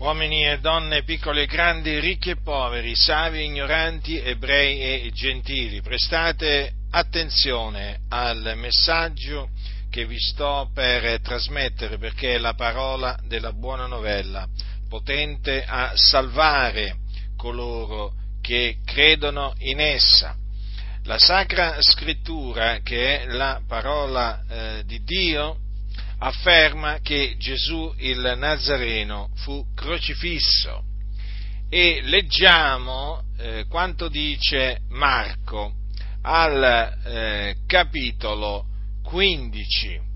uomini e donne, piccoli e grandi, ricchi e poveri, savi e ignoranti, ebrei e gentili, prestate attenzione al messaggio che vi sto per trasmettere perché è la parola della buona novella, potente a salvare coloro che credono in essa. La Sacra Scrittura, che è la parola eh, di Dio, afferma che Gesù il Nazareno fu crocifisso e leggiamo eh, quanto dice Marco al eh, capitolo 15.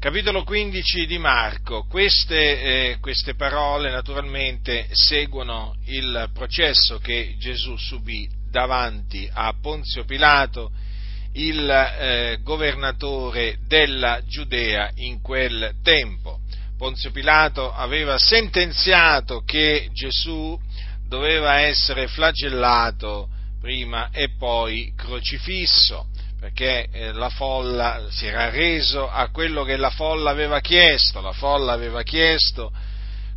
Capitolo 15 di Marco, queste, eh, queste parole naturalmente seguono il processo che Gesù subì davanti a Ponzio Pilato il eh, governatore della Giudea in quel tempo. Ponzio Pilato aveva sentenziato che Gesù doveva essere flagellato prima e poi crocifisso, perché eh, la folla si era reso a quello che la folla aveva chiesto, la folla aveva chiesto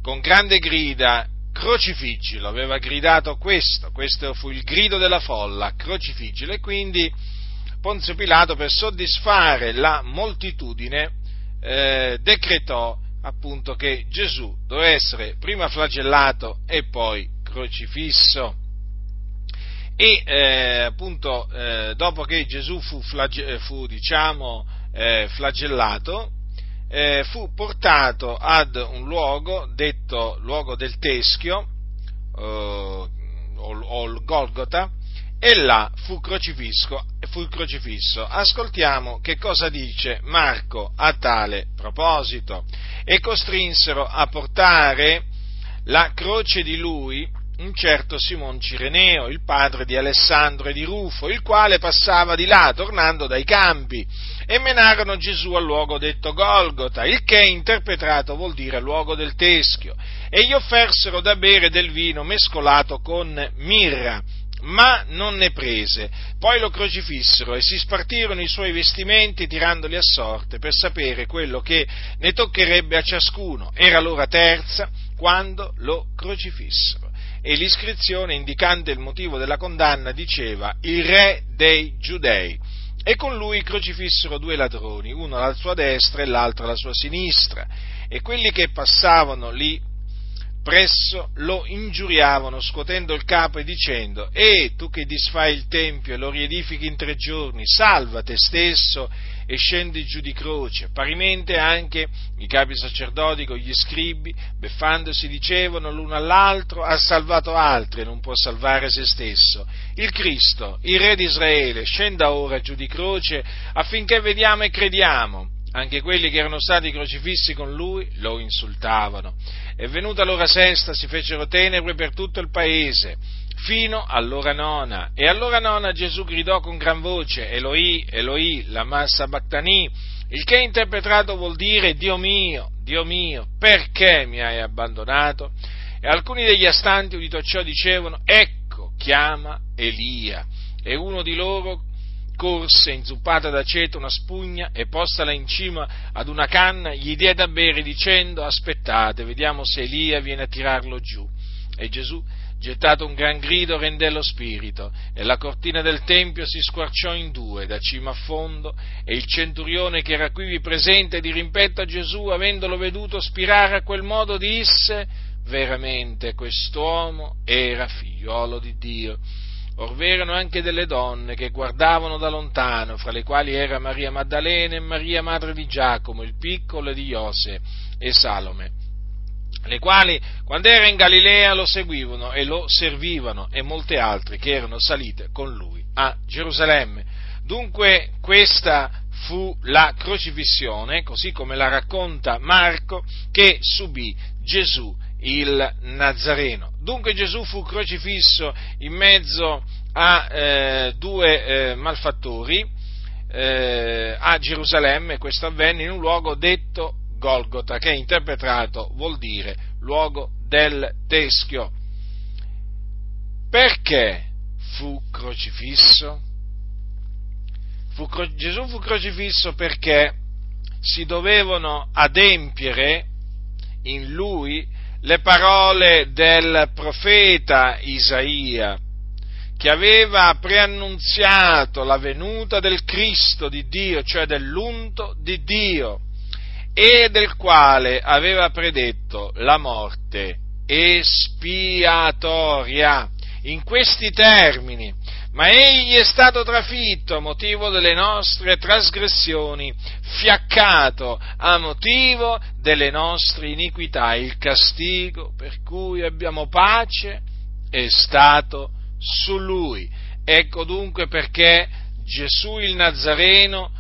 con grande grida crocifiggilo, aveva gridato questo, questo fu il grido della folla, crocifiggilo e quindi Ponzio Pilato per soddisfare la moltitudine eh, decretò appunto che Gesù doveva essere prima flagellato e poi crocifisso. E eh, appunto eh, dopo che Gesù fu, flage- fu diciamo, eh, flagellato, eh, fu portato ad un luogo detto luogo del Teschio, eh, o, o Golgota, e là fu, fu crocifisso. Ascoltiamo che cosa dice Marco a tale proposito. E costrinsero a portare la croce di lui un certo Simon Cireneo, il padre di Alessandro e di Rufo, il quale passava di là, tornando dai campi, e menarono Gesù al luogo detto Golgota, il che interpretato vuol dire luogo del teschio, e gli offersero da bere del vino mescolato con mirra, ma non ne prese. Poi lo crocifissero e si spartirono i suoi vestimenti tirandoli a sorte per sapere quello che ne toccherebbe a ciascuno. Era l'ora terza quando lo crocifissero. E l'iscrizione, indicando il motivo della condanna, diceva il re dei giudei. E con lui crocifissero due ladroni, uno alla sua destra e l'altro alla sua sinistra. E quelli che passavano lì presso lo ingiuriavano scuotendo il capo e dicendo E tu che disfai il Tempio e lo riedifichi in tre giorni, salva te stesso e scendi giù di croce. Parimente anche i capi sacerdoti con gli scribi, beffandosi, dicevano l'uno all'altro, ha salvato altri e non può salvare se stesso. Il Cristo, il Re di Israele, scenda ora giù di croce affinché vediamo e crediamo anche quelli che erano stati crocifissi con lui lo insultavano. E venuta l'ora sesta si fecero tenebre per tutto il paese, fino all'ora nona. E all'ora nona Gesù gridò con gran voce, Eloi, Eloi, la massa Bactani, il che interpretato vuol dire Dio mio, Dio mio, perché mi hai abbandonato? E alcuni degli astanti udito ciò dicevano, ecco, chiama Elia. E uno di loro, corse inzuppata d'aceto una spugna e postala in cima ad una canna gli diede a bere dicendo aspettate, vediamo se Elia viene a tirarlo giù. E Gesù, gettato un gran grido, rendè lo spirito e la cortina del tempio si squarciò in due da cima a fondo e il centurione che era qui presente di rimpetto a Gesù, avendolo veduto spirare a quel modo, disse veramente quest'uomo era figliuolo di Dio Or v'erano anche delle donne che guardavano da lontano, fra le quali era Maria Maddalena e Maria madre di Giacomo, il piccolo di Iose e Salome, le quali quando era in Galilea lo seguivano e lo servivano e molte altre che erano salite con lui a Gerusalemme. Dunque questa fu la crocifissione, così come la racconta Marco, che subì Gesù il Nazareno. Dunque Gesù fu crocifisso in mezzo a eh, due eh, malfattori eh, a Gerusalemme, questo avvenne in un luogo detto Golgota, che interpretato vuol dire luogo del teschio. Perché fu crocifisso? Fu, Gesù fu crocifisso perché si dovevano adempiere in lui le parole del profeta Isaia, che aveva preannunziato la venuta del Cristo di Dio, cioè dell'unto di Dio, e del quale aveva predetto la morte espiatoria. In questi termini, ma egli è stato trafitto a motivo delle nostre trasgressioni, fiaccato a motivo delle nostre iniquità. Il castigo per cui abbiamo pace è stato su lui. Ecco dunque perché Gesù il Nazareno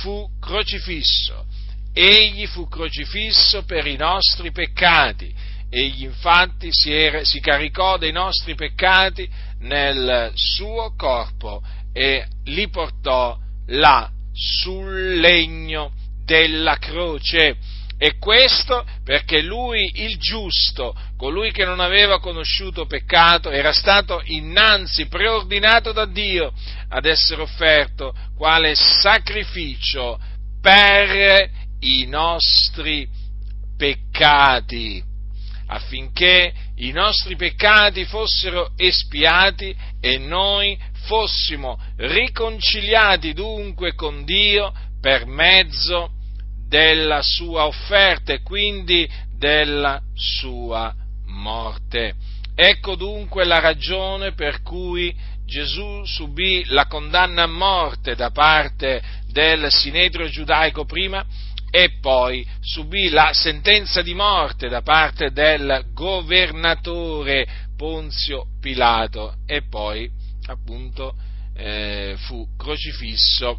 fu crocifisso. Egli fu crocifisso per i nostri peccati. Egli infatti si, era, si caricò dei nostri peccati nel suo corpo e li portò là sul legno della croce. E questo perché lui, il giusto, colui che non aveva conosciuto peccato, era stato innanzi preordinato da Dio ad essere offerto quale sacrificio per i nostri peccati, affinché i nostri peccati fossero espiati e noi fossimo riconciliati dunque con Dio per mezzo della sua offerta e quindi della sua morte. Ecco dunque la ragione per cui Gesù subì la condanna a morte da parte del Sinedrio giudaico prima e poi subì la sentenza di morte da parte del governatore Ponzio Pilato e poi appunto eh, fu crocifisso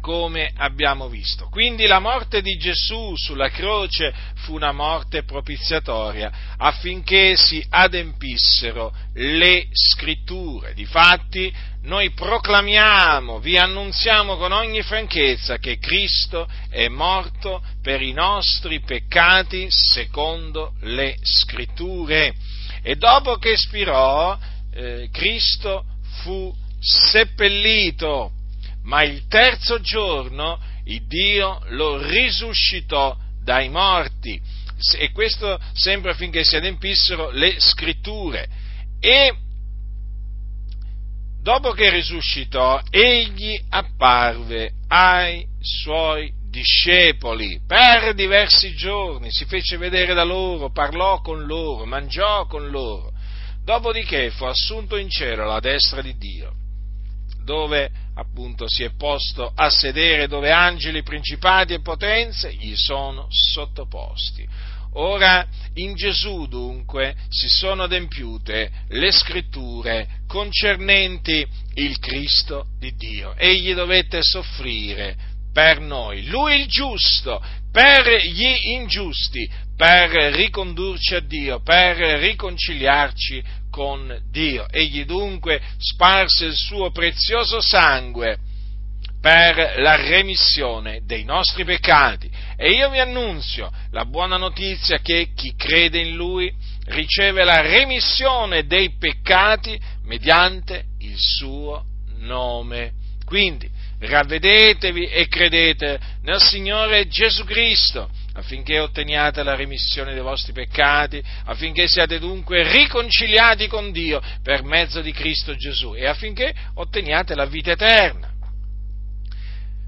come abbiamo visto. Quindi la morte di Gesù sulla croce fu una morte propiziatoria affinché si adempissero le scritture. Difatti noi proclamiamo, vi annunziamo con ogni franchezza che Cristo è morto per i nostri peccati secondo le scritture. E dopo che espirò, eh, Cristo fu seppellito ma il terzo giorno il Dio lo risuscitò dai morti. E questo sempre affinché si adempissero le scritture. E dopo che risuscitò, egli apparve ai suoi discepoli per diversi giorni, si fece vedere da loro, parlò con loro, mangiò con loro, dopodiché fu assunto in cielo alla destra di Dio, dove appunto si è posto a sedere dove angeli, principati e potenze gli sono sottoposti. Ora in Gesù dunque si sono adempiute le scritture concernenti il Cristo di Dio. Egli dovette soffrire per noi, lui il giusto, per gli ingiusti, per ricondurci a Dio, per riconciliarci con Dio. Egli dunque sparse il suo prezioso sangue per la remissione dei nostri peccati. E io vi annunzio la buona notizia che chi crede in Lui riceve la remissione dei peccati mediante il suo nome. Quindi ravvedetevi e credete nel Signore Gesù Cristo affinché otteniate la remissione dei vostri peccati, affinché siate dunque riconciliati con Dio per mezzo di Cristo Gesù e affinché otteniate la vita eterna.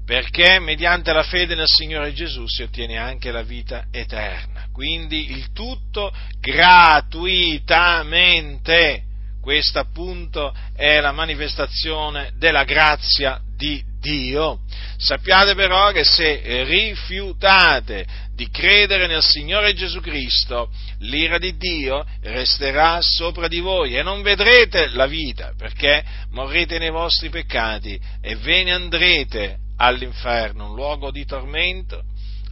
Perché mediante la fede nel Signore Gesù si ottiene anche la vita eterna. Quindi il tutto gratuitamente. Questa appunto è la manifestazione della grazia di Dio. Sappiate però che se rifiutate di credere nel Signore Gesù Cristo, l'ira di Dio resterà sopra di voi e non vedrete la vita, perché morrete nei vostri peccati e ve ne andrete all'inferno, un luogo di tormento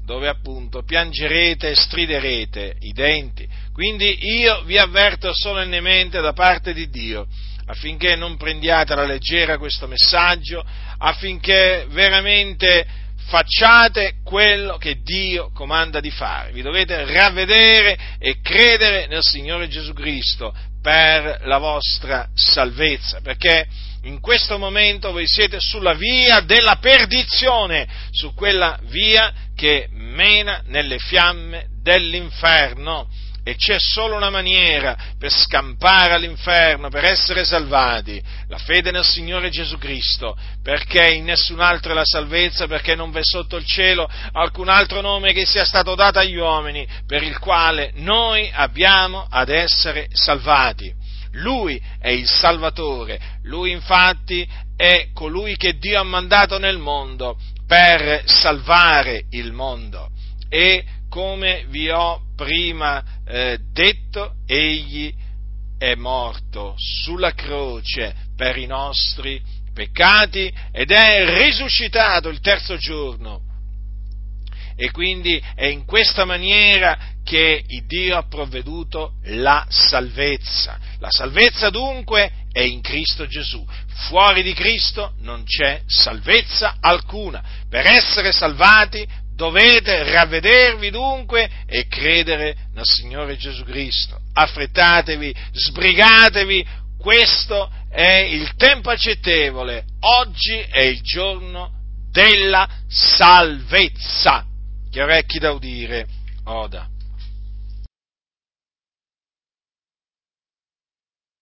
dove appunto piangerete e striderete i denti. Quindi io vi avverto solennemente da parte di Dio affinché non prendiate alla leggera questo messaggio, affinché veramente facciate quello che Dio comanda di fare. Vi dovete ravvedere e credere nel Signore Gesù Cristo per la vostra salvezza, perché in questo momento voi siete sulla via della perdizione, su quella via che mena nelle fiamme dell'inferno e c'è solo una maniera per scampare all'inferno, per essere salvati, la fede nel Signore Gesù Cristo, perché in nessun altro è la salvezza, perché non v'è sotto il cielo alcun altro nome che sia stato dato agli uomini, per il quale noi abbiamo ad essere salvati. Lui è il Salvatore, lui infatti è colui che Dio ha mandato nel mondo per salvare il mondo. E come vi ho prima eh, detto, egli è morto sulla croce per i nostri peccati ed è risuscitato il terzo giorno. E quindi è in questa maniera che Dio ha provveduto la salvezza. La salvezza dunque è in Cristo Gesù. Fuori di Cristo non c'è salvezza alcuna. Per essere salvati dovete ravvedervi dunque e credere nel Signore Gesù Cristo. Affrettatevi, sbrigatevi, questo è il tempo accettevole, oggi è il giorno della salvezza. Chi orecchi da udire, oda.